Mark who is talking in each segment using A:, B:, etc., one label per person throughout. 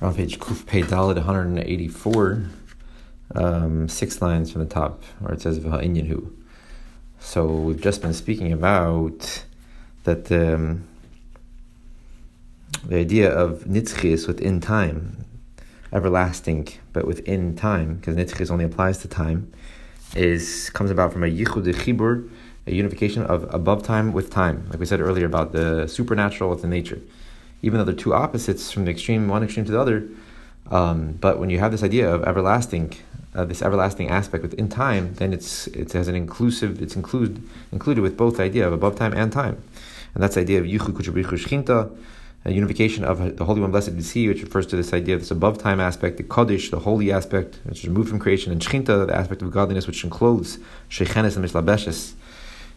A: on page Dalit 184, um, six lines from the top, where it says V'ha'inyanhu. So we've just been speaking about that um, the idea of nitzchis within time, everlasting, but within time, because nitzchis only applies to time, is comes about from a yichud chibur, a unification of above time with time, like we said earlier about the supernatural with the nature even though they're two opposites from the extreme, one extreme to the other. Um, but when you have this idea of everlasting, uh, this everlasting aspect within time, then it's it has an inclusive, it's include, included with both the idea of above time and time, and that's the idea of yuchu kuchabrichu shchinta, a unification of the Holy One, Blessed is He, which refers to this idea of this above time aspect, the Kaddish, the holy aspect, which is removed from creation, and Shchinta, the aspect of godliness, which encloses Shechenes and Mishlabeshes,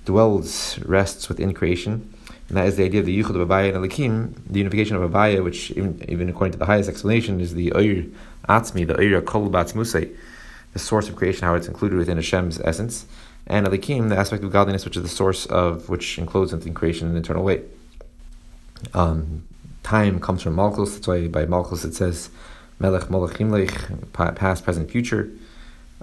A: dwells, rests within creation. And that is the idea of the Yichud of Havaya and Elikim, the unification of Havaya, which even, even according to the highest explanation is the Oir Atzmi, the Oir Kol Batzmusei, the source of creation, how it's included within Hashem's essence, and Elikim, the aspect of godliness, which is the source of which encloses in creation in an eternal way. Um, time comes from Malchus, that's why by Malchus it says Melech Molech past, present, future.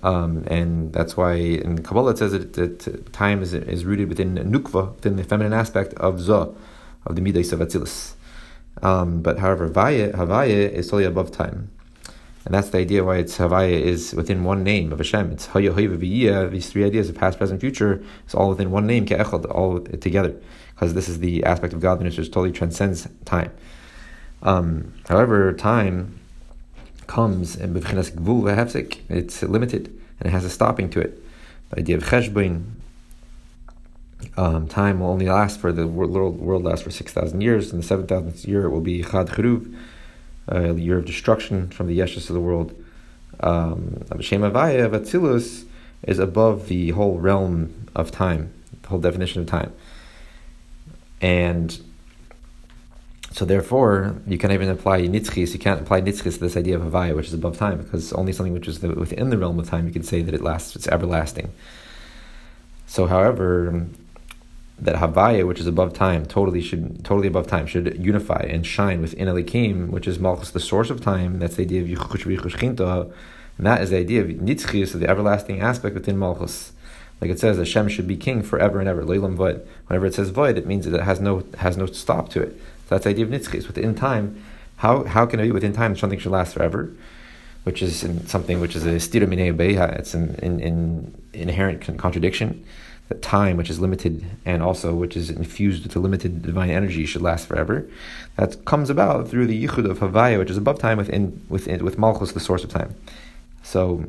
A: Um, and that's why in Kabbalah it says that, that time is, is rooted within nukva, within the feminine aspect of zah, of the midas of Atzilus. Um, but however, Havaya, Havaya is totally above time. And that's the idea why it's Havaya is within one name of Hashem. It's Haya Haya these three ideas of past, present, future, it's all within one name, Ke'echad, all together. Because this is the aspect of godliness which totally transcends time. Um, however, time comes and it's limited and it has a stopping to it. The idea of cheshbon, um, time will only last for the world, world lasts for 6,000 years. In the 7,000th year, it will be chad cheruv, a year of destruction from the yeshus of the world. Um, Shem Havaya of is above the whole realm of time, the whole definition of time. And so therefore, you can't even apply nitzchis. You can't apply nitzchis to this idea of havaya, which is above time, because only something which is within the realm of time, you can say that it lasts, it's everlasting. So, however, that havaya, which is above time, totally should totally above time, should unify and shine within elikim, which is malchus, the source of time. That's the idea of yichush and that is the idea of nitzchis, of the everlasting aspect within malchus. Like it says, Hashem should be king forever and ever. Leilam void. Whenever it says void, it means that it has no has no stop to it. So that's the idea of nitzchis. Within time, how, how can it be within time something should last forever? Which is something which is a stira beha. It's an in, in, inherent contradiction. That time, which is limited, and also which is infused with the limited divine energy, should last forever. That comes about through the yichud of Havaya, which is above time within, within with Malchus, the source of time. So,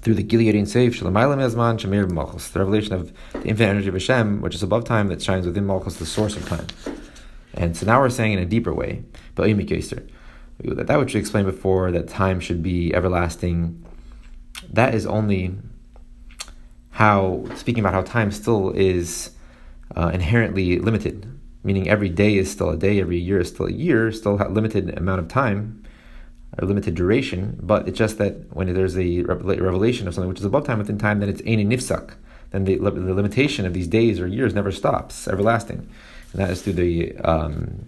A: through the Gileadian Seif, Shalamayla Mezman, Shamir Malchus, the revelation of the infinite energy of Hashem, which is above time, that shines within Malchus, the source of time. And so now we're saying in a deeper way, that which we explained before, that time should be everlasting, that is only how, speaking about how time still is uh, inherently limited, meaning every day is still a day, every year is still a year, still a limited amount of time, a limited duration, but it's just that when there's a revelation of something which is above time within time, then it's ein nifsak, then the, the limitation of these days or years never stops, everlasting and that is through the um,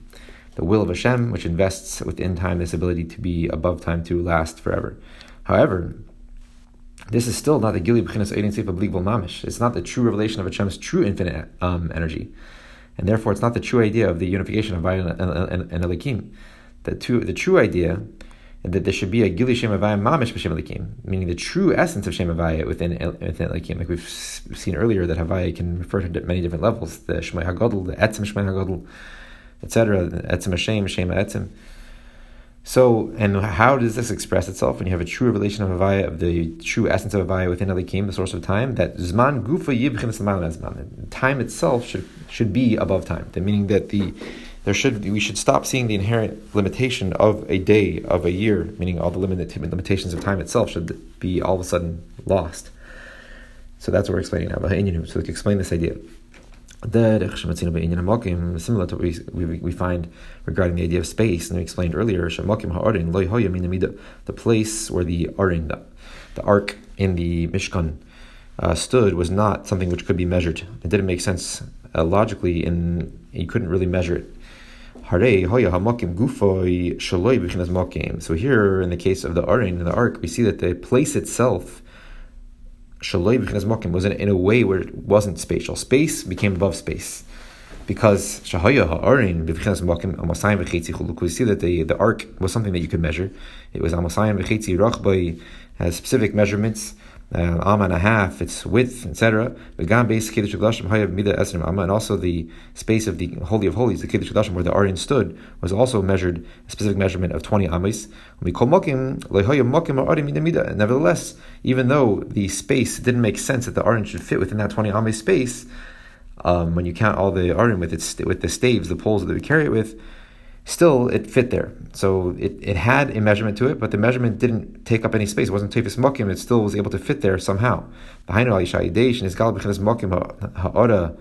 A: the will of Hashem, which invests within time this ability to be above time to last forever. However, this is still not the Gili B'chinas Eidin Seif Mamish. It's not the true revelation of Hashem's true infinite um, energy, and therefore it's not the true idea of the unification of Vayim and, and, and Elikim. The, two, the true idea that there should be a Gili Shem Mamish B'Shem Elikim, meaning the true essence of Shem within, within Elikim. Like we've seen earlier, that Havaya can refer to many different levels the HaGodl, the Etzim Shemai HaGodl, etc., Etzim Hashem, Shem Etzim. So, and how does this express itself when you have a true revelation of Havaya, of the true essence of Havaya within Elikim, the source of time? That Zman Gufa Yibchin Zman. Time itself should, should be above time, the meaning that the there should we should stop seeing the inherent limitation of a day of a year, meaning all the limit, limitations of time itself should be all of a sudden lost. So that's what we're explaining now. So can explain this idea. Similar to what we, we, we find regarding the idea of space, and we explained earlier, the place where the arin, the, the ark in the Mishkan, uh, stood was not something which could be measured. It didn't make sense uh, logically, and you couldn't really measure it. So here, in the case of the Arin in the Ark, we see that the place itself was in, in a way where it wasn't spatial. Space became above space because we see that the, the ark was something that you could measure. It was amasayim v'chetzi rachbay has specific measurements, uh, amma and a half, its width, etc. And also the space of the holy of holies, the kiddush kodashim, where the arin stood, was also measured a specific measurement of twenty amis. Nevertheless, even though the space didn't make sense that the arin should fit within that twenty amis space um, when you count all the arim with its with the staves, the poles that we carry it with, still it fit there. So it, it had a measurement to it, but the measurement didn't take up any space. It wasn't tefis mokim. It still was able to fit there somehow. Behind all Yishayidesh and his Galabachis mokim ha'ora.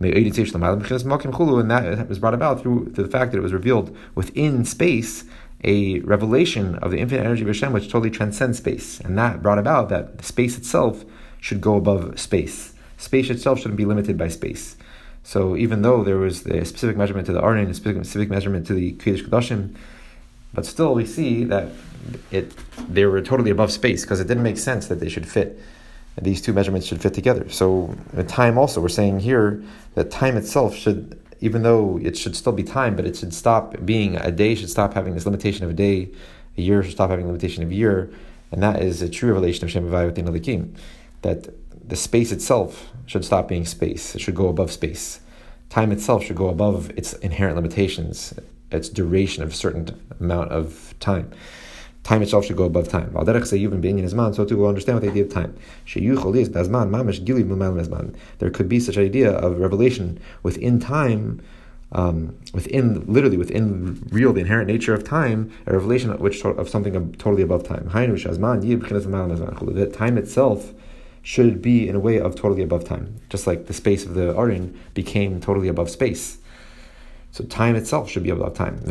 A: And that was brought about through, through the fact that it was revealed within space a revelation of the infinite energy of Hashem which totally transcends space. And that brought about that space itself should go above space space itself shouldn't be limited by space. So even though there was a specific measurement to the Arnon, a specific, specific measurement to the Kiddush Kodashim, but still we see that it they were totally above space because it didn't make sense that they should fit. These two measurements should fit together. So the time also, we're saying here that time itself should, even though it should still be time, but it should stop being a day, should stop having this limitation of a day, a year should stop having limitation of a year, and that is a true revelation of Shem within the King. That the space itself should stop being space. It should go above space. Time itself should go above its inherent limitations, its duration of a certain amount of time. Time itself should go above time. So too we'll understand what the idea of time. There could be such an idea of revelation within time, um, within literally within real the inherent nature of time, a revelation of which of something totally above time. That time itself should be in a way of totally above time, just like the space of the Arin became totally above space. So time itself should be above time. And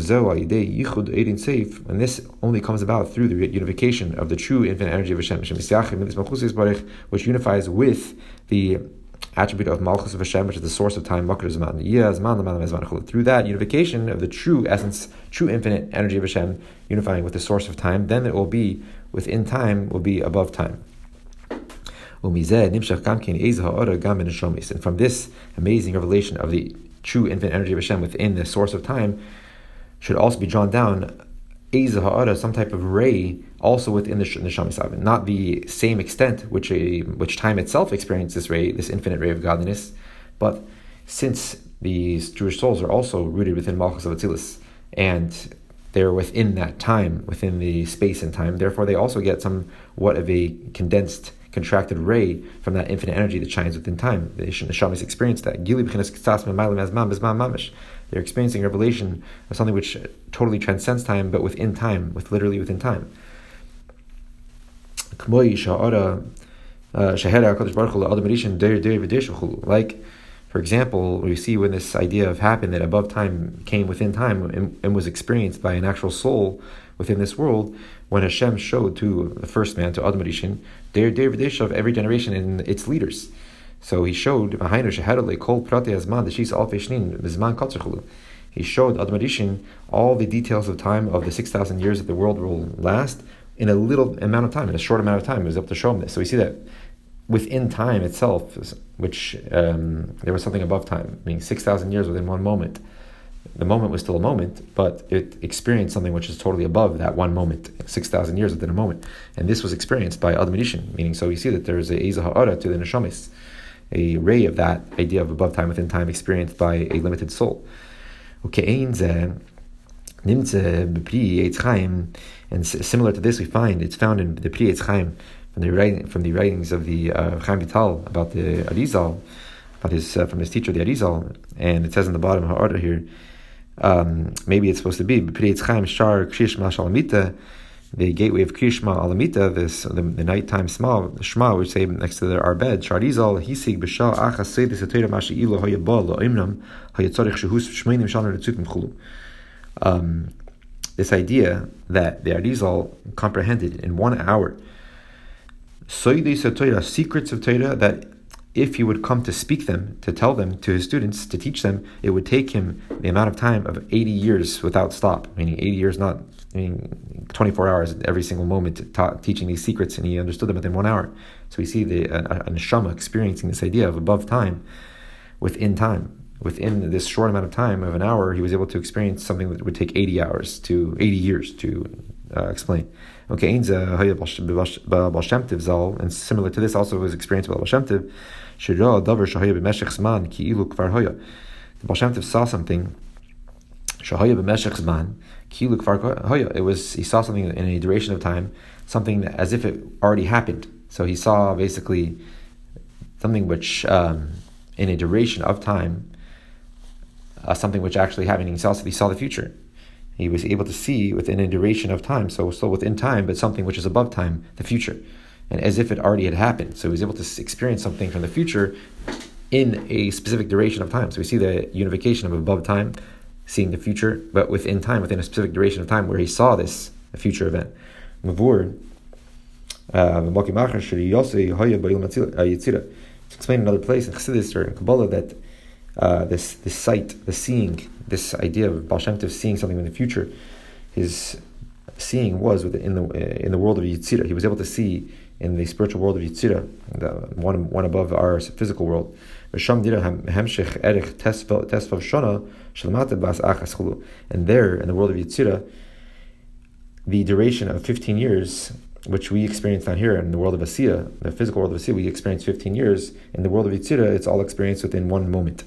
A: this only comes about through the unification of the true infinite energy of Hashem, which unifies with the attribute of Malchus of Hashem, which is the source of time, Through that unification of the true essence, true infinite energy of Hashem, unifying with the source of time, then it will be within time, will be above time. And from this amazing revelation of the true infinite energy of Hashem within the source of time, should also be drawn down some type of ray also within the Neshama Not the same extent which a, which time itself experienced this ray, this infinite ray of godliness, but since these Jewish souls are also rooted within Malchus of Atzilus, and they're within that time, within the space and time, therefore they also get somewhat of a condensed contracted ray from that infinite energy that shines within time. The Neshamis experience that. They're experiencing revelation of something which totally transcends time, but within time, with literally within time. Uh, like, for example, we see when this idea of happened that above time came within time and, and was experienced by an actual soul within this world, when Hashem showed to the first man, to Adam Rishon, their of every generation and its leaders. So he showed He showed Adam all the details of time of the 6,000 years that the world will last in a little amount of time, in a short amount of time. It was up to show him this. So we see that within time itself, which um, there was something above time, meaning 6,000 years within one moment the moment was still a moment, but it experienced something which is totally above that one moment, 6,000 years within a moment. And this was experienced by Adam Edishin, meaning so you see that there is a Eza Ha'ara to the Neshamis, a ray of that idea of above time within time experienced by a limited soul. Okay, And similar to this, we find it's found in the Pri Chaim, from the, writing, from the writings of the uh, Chaim Vital about the Arizal, about his, uh, from his teacher, the Arizal, and it says in the bottom of her order here, um, maybe it's supposed to be Shar Krishma Shalamita, the gateway of Krishma Alamita, this the, the nighttime small Shema, which say next to their, our bed. Sharizal Hisig B'Shal Achas Seidis Atayra Mashi Ilo Hayabal Lo'imnam Hayatzorich Shehus Shmeinim Shalner Tzukim Chulu. Um, this idea that the Arizal comprehended in one hour, Soidis Torah, secrets of Torah that if he would come to speak them, to tell them to his students, to teach them, it would take him the amount of time of 80 years without stop, meaning 80 years, not I mean 24 hours every single moment ta- teaching these secrets, and he understood them within one hour. So we see the a neshama experiencing this idea of above time, within time. Within this short amount of time of an hour, he was able to experience something that would take 80 hours to 80 years to uh, explain. Okay, and similar to this also was experienced by Baal Shem the Baal Shem Tov saw something, it was he saw something in a duration of time, something as if it already happened. So he saw basically something which, um, in a duration of time, uh, something which actually happened. He saw, he saw the future. He was able to see within a duration of time, so still within time, but something which is above time, the future, and as if it already had happened. So he was able to experience something from the future in a specific duration of time. So we see the unification of above time, seeing the future, but within time, within a specific duration of time, where he saw this a future event. Mavur. Uh, it's explained in another place in Chassidus or in Kabbalah that uh, this this sight, the seeing, this idea of Baal seeing something in the future, his seeing was in the in the world of Yitzira. He was able to see in the spiritual world of Yitzira, the one one above our physical world. And there, in the world of Yitzira, the duration of 15 years, which we experience down here in the world of Asiya, the physical world of Asiya, we experience 15 years. In the world of Yitzira, it's all experienced within one moment.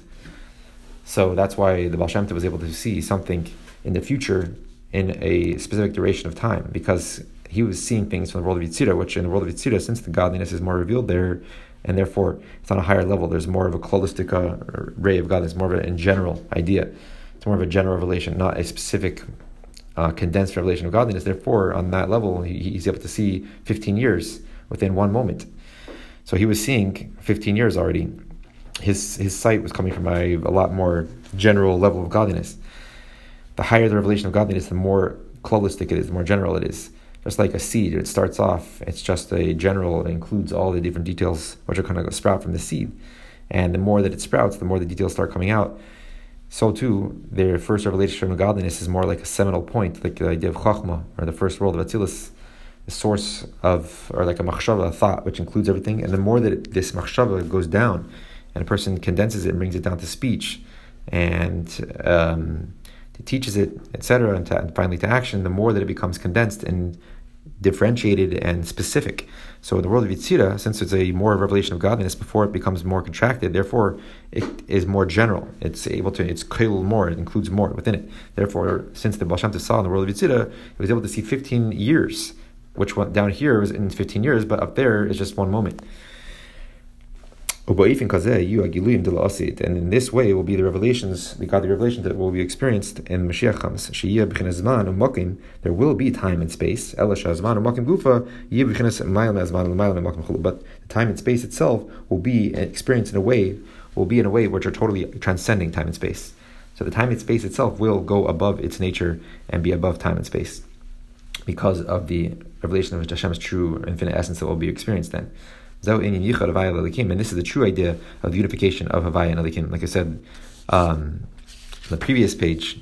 A: So that's why the Baal Shem Tov was able to see something in the future in a specific duration of time, because he was seeing things from the world of Yitzira, which in the world of Yitzira, since the godliness is more revealed there, and therefore it's on a higher level, there's more of a holistic uh, ray of godliness, more of a in general idea. It's more of a general revelation, not a specific uh, condensed revelation of godliness. Therefore, on that level, he, he's able to see 15 years within one moment. So he was seeing 15 years already his his sight was coming from a, a lot more general level of godliness. The higher the revelation of godliness, the more holistic it is, the more general it is. Just like a seed, it starts off, it's just a general, it includes all the different details which are kind of sprout from the seed. And the more that it sprouts, the more the details start coming out. So too, their first revelation of godliness is more like a seminal point, like the idea of chachma, or the first world of Atzilus, the source of, or like a machshava, a thought, which includes everything. And the more that it, this machshava goes down, and a person condenses it and brings it down to speech and um, teaches it, etc., and, and, finally to action, the more that it becomes condensed and differentiated and specific. So in the world of Yitzira, since it's a more revelation of godliness before it becomes more contracted, therefore it is more general. It's able to, it's kail more, it includes more within it. Therefore, since the Baal Shem saw in the world of Yitzira, it was able to see 15 years, which went down here was in 15 years, but up there is just one moment. And in this way will be the revelations, the godly revelations that will be experienced in Mashiach comes. There will be time and space. But the time and space itself will be experienced in a way, will be in a way which are totally transcending time and space. So the time and space itself will go above its nature and be above time and space because of the revelation of Hashem's true infinite essence that will be experienced then. And this is the true idea of the unification of Havaya and Elikim. Like I said um, on the previous page,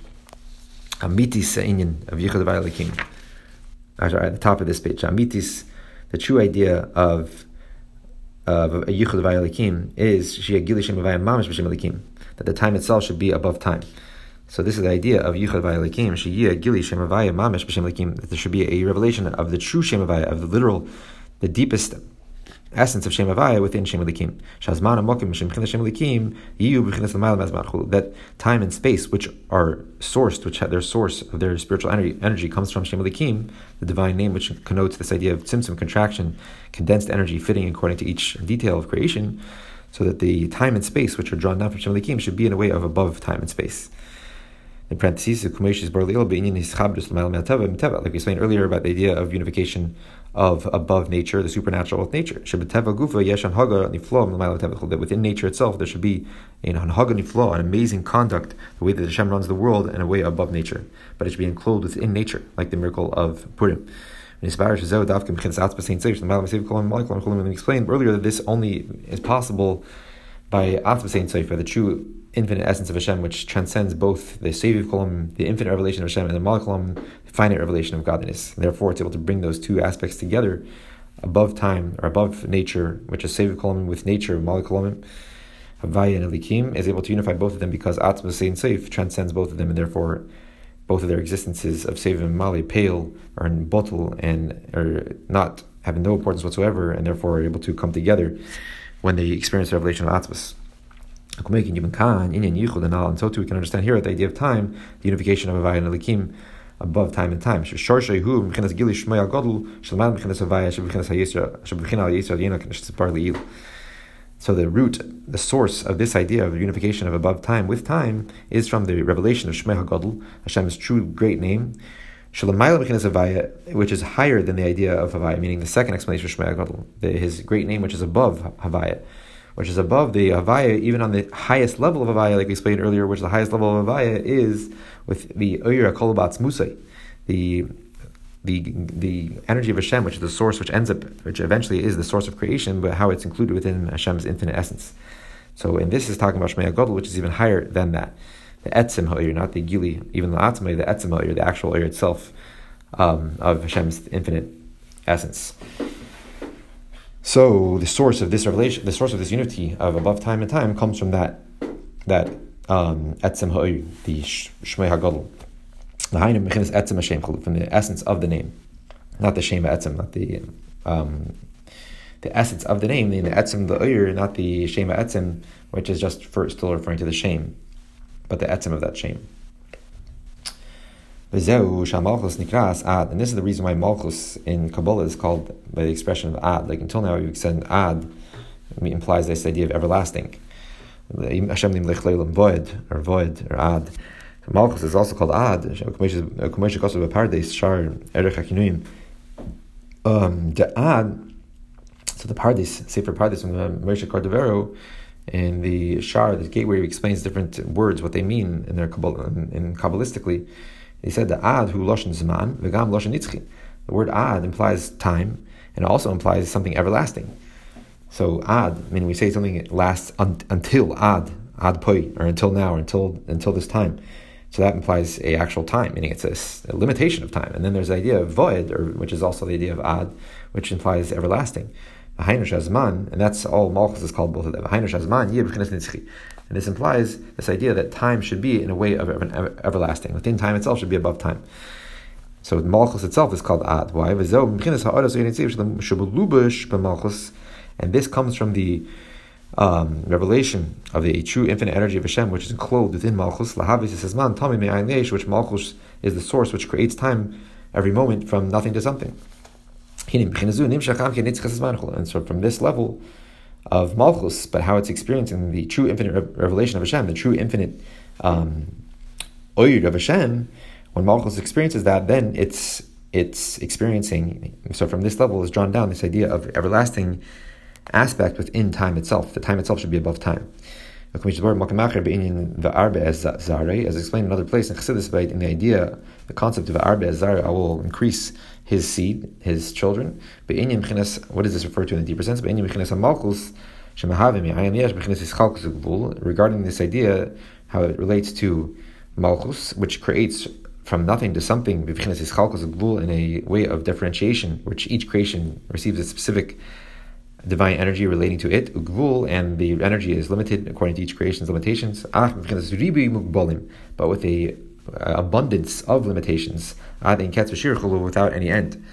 A: Amitis Inyan of Yichud Havaya Elikim. At the top of this page, Amitis, the true idea of of Yichud Havaya Elikim is Shiagilishem Havaya Mamash B'Shem Elikim. That the time itself should be above time. So this is the idea of Yichud Havaya Elikim, Shiyah Gili Shem Havaya Mamash B'Shem Elikim. That there should be a revelation of the true Shem Havaya, of the literal, the deepest essence of Shem Havaya within Shem Elikim. Shazman Amokim Shem Shem Elikim Yiyu B'chinas L'mayel That time and space, which are sourced, which have their source of their spiritual energy, energy comes from Shem Elikim, the divine name, which connotes this idea of tzimtzum, contraction, condensed energy fitting according to each detail of creation, so that the time and space, which are drawn down from Shem Elikim, should be in a way of above time and space in parentheses, like we explained earlier about the idea of unification of above nature, the supernatural with nature. That within nature itself there should be an an amazing conduct, the way that Hashem runs the world in a way above nature. But it should be enclosed within nature, like the miracle of Purim. We explained earlier that this only is possible by Atzma Sefer, the true infinite essence of Hashem, which transcends both the Seviv Kolam, the infinite revelation of Hashem, and the Malkolam, the finite revelation of godliness. And therefore, it's able to bring those two aspects together above time or above nature, which is Seviv Kolam with nature, Malkolam, Havaya and Elikim, is able to unify both of them because Atzma Sein Seif transcends both of them, and therefore both of their existences of Seviv and Mali pale or in bottle and are not having no importance whatsoever, and therefore are able to come together when they experience the revelation of Atzmas. And so too we can understand here the idea of time, the unification of Havaya and Elikim above time and time. So the root, the source of this idea of unification of above time with time is from the revelation of Shmei HaGadol, Hashem's true great name, which is higher than the idea of Havaya, meaning the second explanation of Shmei HaGadol, his great name, which is above Havaya, which is above the Havaya, even on the highest level of Havaya, like we explained earlier, which the highest level of Havaya is with the Oyer Kolobatz Musay, the the the energy of Hashem, which is the source, which ends up, which eventually is the source of creation, but how it's included within Hashem's infinite essence. So, and this is talking about Shmei Godel, which is even higher than that. The Etzim Ha'ir, not the Gili, even the Atmai, the Etzim Ha'ir, the actual Ha'ir itself um, of Hashem's infinite essence. So, the source of this revelation, the source of this unity of above time and time, comes from that that um, Etzim Ha'ir, the Shmei HaGodel from the essence of the name, not the shema etzem, not the um, the essence of the name, the etzem the uyr, not the shema etzem, which is just for, still referring to the shame, but the etzem of that shame. And this is the reason why Malchus in Kabbalah is called by the expression of Ad. Like until now, you've said Ad implies this idea of everlasting. Void or void or Ad. Malchus is also called Ad. Um, the Ad, so the Pardis, Sefer Pardis from the Moshe Cordovero, in the Shar, the gateway explains different words, what they mean in their in, in Kabbalistically. He said the Ad who Loshen Zman, Vegam Loshen Nitzchi. The word Ad implies time, and also implies something everlasting. So Ad, meaning we say something lasts un, until Ad, Ad Poi, or until now, or until until this time. So that implies a actual time, meaning it's a, a, limitation of time. And then there's the idea of void, or which is also the idea of ad, which implies everlasting. And that's all Malchus is called both of them. And this implies this idea that time should be in a way of everlasting. Within time itself should be above time. So Malchus itself is called ad. Why? And this comes from the um, revelation of the true infinite energy of Hashem, which is enclosed within Malchus. Which Malchus is the source which creates time every moment from nothing to something. And so from this level of Malchus, but how it's experiencing the true infinite revelation of Hashem, the true infinite um, of Hashem, when Malchus experiences that, then it's it's experiencing. So from this level is drawn down this idea of everlasting aspect within time itself. The time itself should be above time. As explained in another place in Chassidus in the idea, the concept of Arbe Zare, I will increase his seed, his children. What does this refer to in a deeper sense? Regarding this idea, how it relates to Malchus, which creates from nothing to something in a way of differentiation, which each creation receives a specific divine energy relating to it, and the energy is limited according to each creation's limitations, ah, but with a Uh, abundance of limitations, without any end.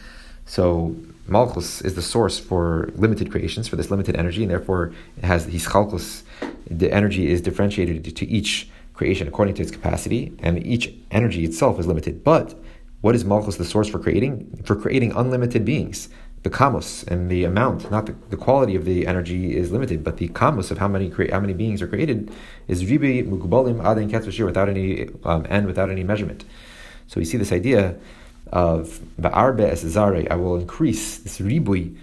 A: So Malchus is the source for limited creations, for this limited energy, and therefore it has his chalkus. The energy is differentiated to each creation according to its capacity, and each energy itself is limited. But what is Malchus the source for creating? For creating unlimited beings the kamos and the amount, not the, the quality of the energy is limited, but the kamos of how many cre- how many beings are created is ribi mugbalim adin ketzvashir without any um, end, without any measurement. So we see this idea of ba'arbe es zare, I will increase this ribui,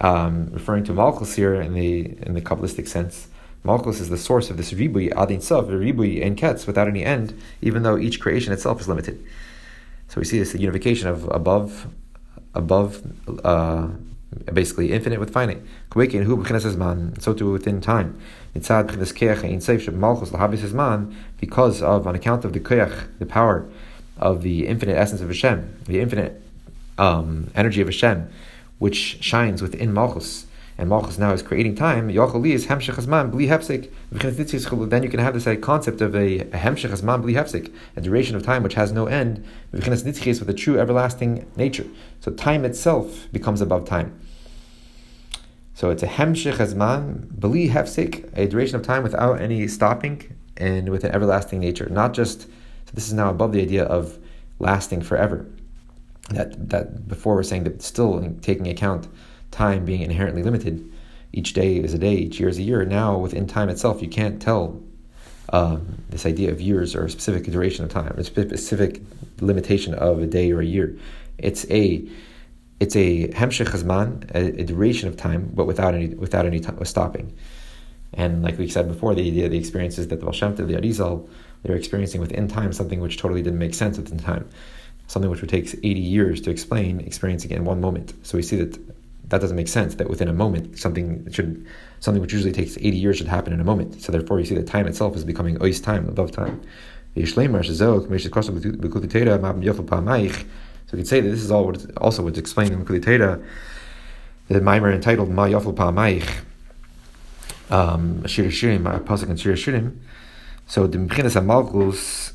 A: um, referring to malchus here in the in the kabbalistic sense. Malchus is the source of this ribui adin sav, ribui and ketz without any end, even though each creation itself is limited. So we see this unification of above above, uh, basically infinite with finite. So too within time. Because of, on account of the koyach, the power of the infinite essence of Hashem, the infinite um, energy of Hashem, which shines within Malchus, and Malchus now is creating time, then you can have this concept of a, a hemshech a duration of time which has no end, with a true everlasting nature. So time itself becomes above time. So it's a hemshech hazman, bli hefsik, a duration of time without any stopping and with an everlasting nature. Not just, so this is now above the idea of lasting forever. That, that before we're saying that still taking account time being inherently limited, each day is a day, each year is a year. Now, within time itself, you can't tell um, this idea of years or a specific duration of time, a specific limitation of a day or a year. It's a it's a hemshech hazman, a, duration of time, but without any without any time, stopping. And like we said before, the idea, the experiences that the Baal the Arizal, they're experiencing within time something which totally didn't make sense within time, something which would take 80 years to explain, experiencing in one moment. So we see that that doesn't make sense. That within a moment, something should something which usually takes 80 years should happen in a moment. So therefore, you see that time itself is becoming ois time, above time. So we could say that this is all what also what's explained in Likkutei Torah, the mimer entitled Ma Yafel Pa'amaich, um, Shir Shirim, a pasuk in Shir Shirim. So the Mechinas Amalkus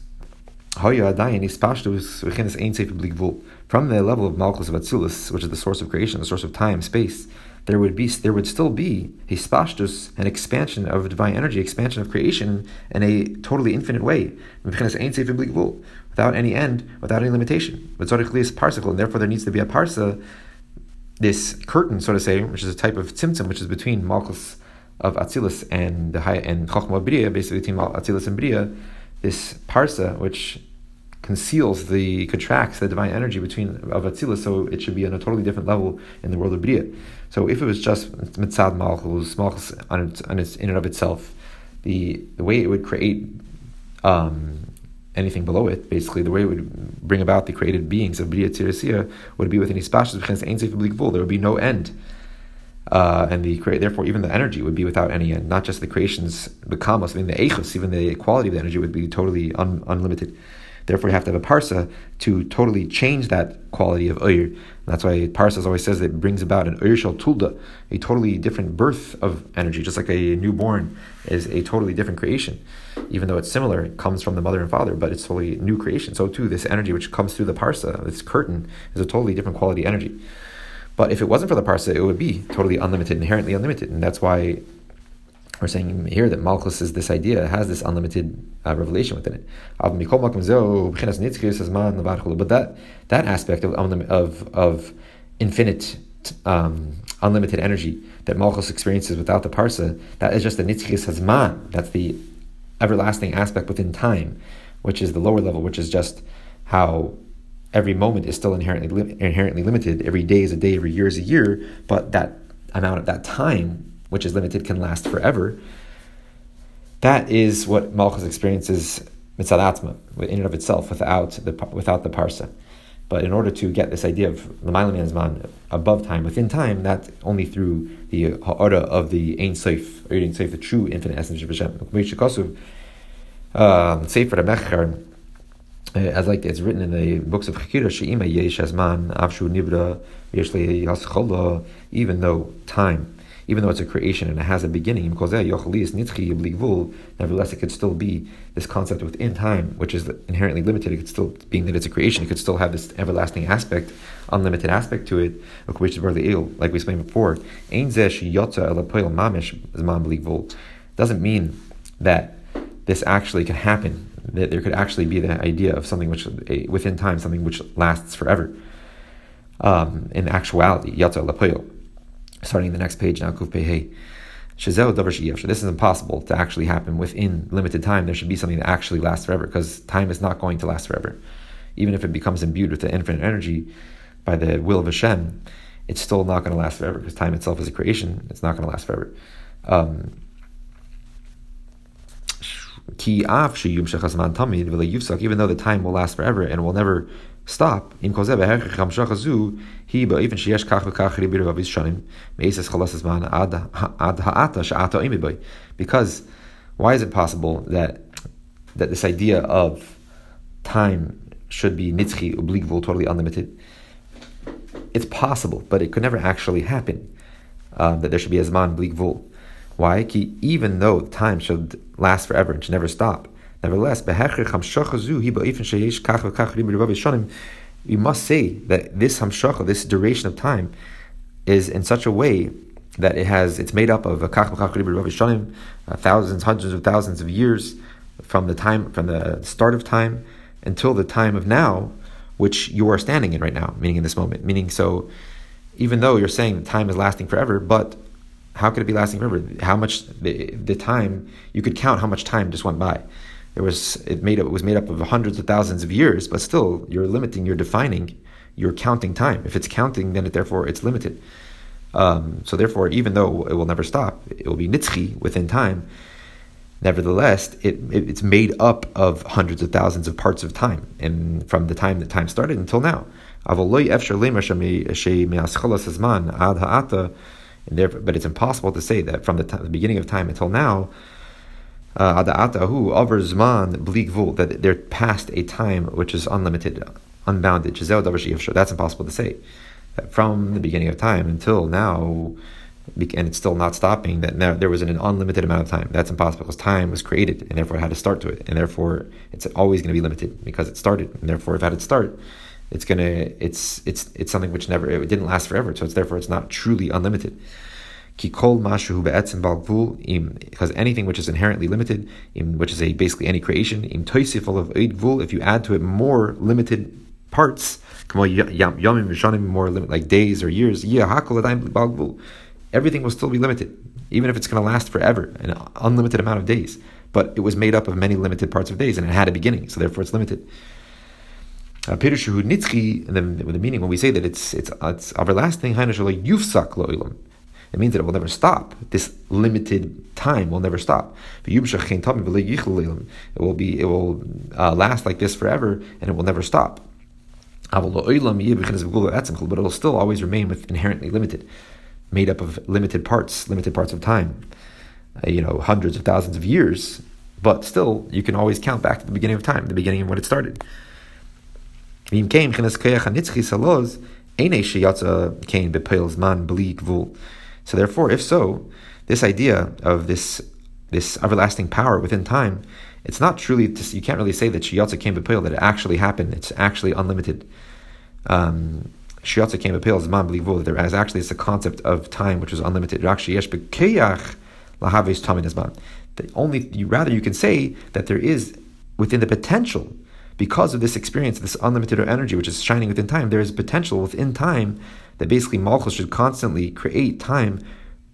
A: Hoya Adayin Ispashtus Mechinas Ein Sefer Bligvul. From the level of Malchus of Atzilus, which is the source of creation, the source of time, space, there would be there would still be a spashtus, an expansion of divine energy, expansion of creation in a totally infinite way, without any end, without any limitation. But parsicle, and therefore there needs to be a parsa, this curtain, so to say, which is a type of tzimtzum, which is between Malchus of Atzilus and the high and Chochmah Bria, basically between Atzilus and Bria, this parsa, which conceals the contracts the divine energy between of Atzilus, so it should be on a totally different level in the world of Bria. So if it was just mitzad malchus, malchus on its, on its in and of itself, the the way it would create um, anything below it, basically the way it would bring about the created beings of Bria Tzirasiya would be with any within Ispashas There would be no end. Uh, and the therefore even the energy would be without any end. Not just the creations, the kamos, I mean the echos, even the quality of the energy would be totally un, unlimited. Therefore, you have to have a parsa to totally change that quality of oir. That's why Parsa always says it brings about an oir shel tulda, a totally different birth of energy, just like a newborn is a totally different creation. Even though it's similar, it comes from the mother and father, but it's totally new creation. So too, this energy which comes through the parsa, this curtain, is a totally different quality energy. But if it wasn't for the parsa, it would be totally unlimited, inherently unlimited, and that's why we're saying here that Malchus is this idea, has this unlimited uh, revelation within it. But that that aspect of of, of infinite, um, unlimited energy that Malchus experiences without the parsa, that is just the nitzchis hazman. That's the everlasting aspect within time, which is the lower level, which is just how every moment is still inherently inherently limited. Every day is a day, every year is a year, but that amount of that time which is limited, can last forever. That is what Malchus experiences mitzad atma, in and of itself, without the, without the parsa. But in order to get this idea of l'maylam zman above time, within time, that only through the ha'ara of the Ein Sof, or Ein Sof, the true infinite essence of Hashem. Um, Sefer HaMechar, uh, as like it's written in the books of Chakira, She'ima yesh azman, avshu nivra, yesh even though time even though it's a creation and it has a beginning, nevertheless it could still be this concept within time, which is inherently limited. It could still, being that it's a creation, it could still have this everlasting aspect, unlimited aspect to it, which is barely ill, like we explained before. Doesn't mean that this actually can happen, that there could actually be the idea of something which, within time, something which lasts forever. Um, in actuality, yata lapoil starting the next page now, Kuf Pehei. This is impossible to actually happen within limited time. There should be something that actually lasts forever because time is not going to last forever. Even if it becomes imbued with the infinite energy by the will of Hashem, it's still not going to last forever because time itself is a creation. It's not going to last forever. Um, even though the time will last forever and will never stop. Im kol zeh hamshacha zu hi ba'ifin sheyesh kach v'kach ribir v'avis shanim me'eses chalas man ad ad ha'ata she'ata imi Because why is it possible that that this idea of time should be nitzchi ubligvul, totally unlimited? It's possible, but it could never actually happen. Uh, that there should be a zman bligvul. Why? Even though time should last forever and should never stop. Nevertheless, we must say that this hamshacha, this duration of time, is in such a way that it has it's made up of uh, thousands, hundreds of thousands of years from the time from the start of time until the time of now, which you are standing in right now, meaning in this moment. Meaning so even though you're saying time is lasting forever, but how could it be lasting forever? How much the, the time you could count how much time just went by. It was it made up, it was made up of hundreds of thousands of years, but still you're limiting, you're defining, you're counting time. If it's counting, then it, therefore it's limited. Um, so therefore, even though it will never stop, it will be nitzchi within time. Nevertheless, it, it, it's made up of hundreds of thousands of parts of time, and from the time that time started until now. But it's impossible to say that from the, the beginning of time until now, uh, that they're past a time which is unlimited, unbounded. That's impossible to say. That from the beginning of time until now, and it's still not stopping, that now there was an unlimited amount of time. That's impossible because time was created and therefore it had a start to it. And therefore it's always going to be limited because it started. And therefore, if it had to start, it's gonna it's it's it's something which never it didn't last forever. So it's therefore it's not truly unlimited. Because anything which is inherently limited, which is a basically any creation, if you add to it more limited parts, more limit like days or years, everything will still be limited, even if it's going to last forever, an unlimited amount of days. But it was made up of many limited parts of days, and it had a beginning, so therefore it's limited. Uh, Pirushu nitzchi, and then with the meaning when we say that it's it's it's everlasting, yufsak lo it means that it will never stop. This limited time will never stop. It will be it will uh, last like this forever, and it will never stop. But it'll still always remain with inherently limited, made up of limited parts, limited parts of time. Uh, you know, hundreds of thousands of years, but still, you can always count back to the beginning of time, the beginning of when it started. So therefore, if so, this idea of this this everlasting power within time, it's not truly you can't really say that shiyatza came b'pil that it actually happened. It's actually unlimited. Um, shiyatza came b'pil is man believable. That there is actually it's a concept of time which is unlimited. The only you rather you can say that there is within the potential because of this experience, this unlimited energy which is shining within time. There is potential within time that basically Malchus should constantly create time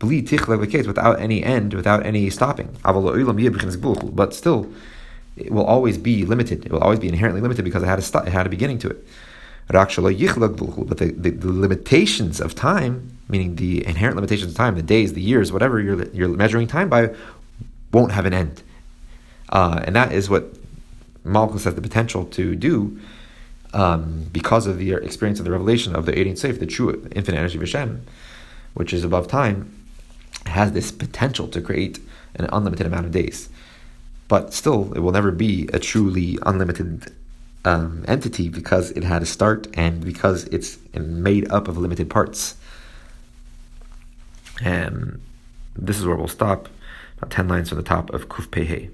A: without any end, without any stopping. But still, it will always be limited. It will always be inherently limited because it had a, st- it had a beginning to it. But the, the, the, limitations of time, meaning the inherent limitations of time, the days, the years, whatever you're, you're measuring time by, won't have an end. Uh, and that is what Malchus has the potential to do um, because of the experience of the revelation of the 18th Seif, the true infinite energy of Hashem, which is above time, has this potential to create an unlimited amount of days. But still, it will never be a truly unlimited um, entity because it had a start and because it's made up of limited parts. And this is where we'll stop, about 10 lines from the top of Kuf Pehe.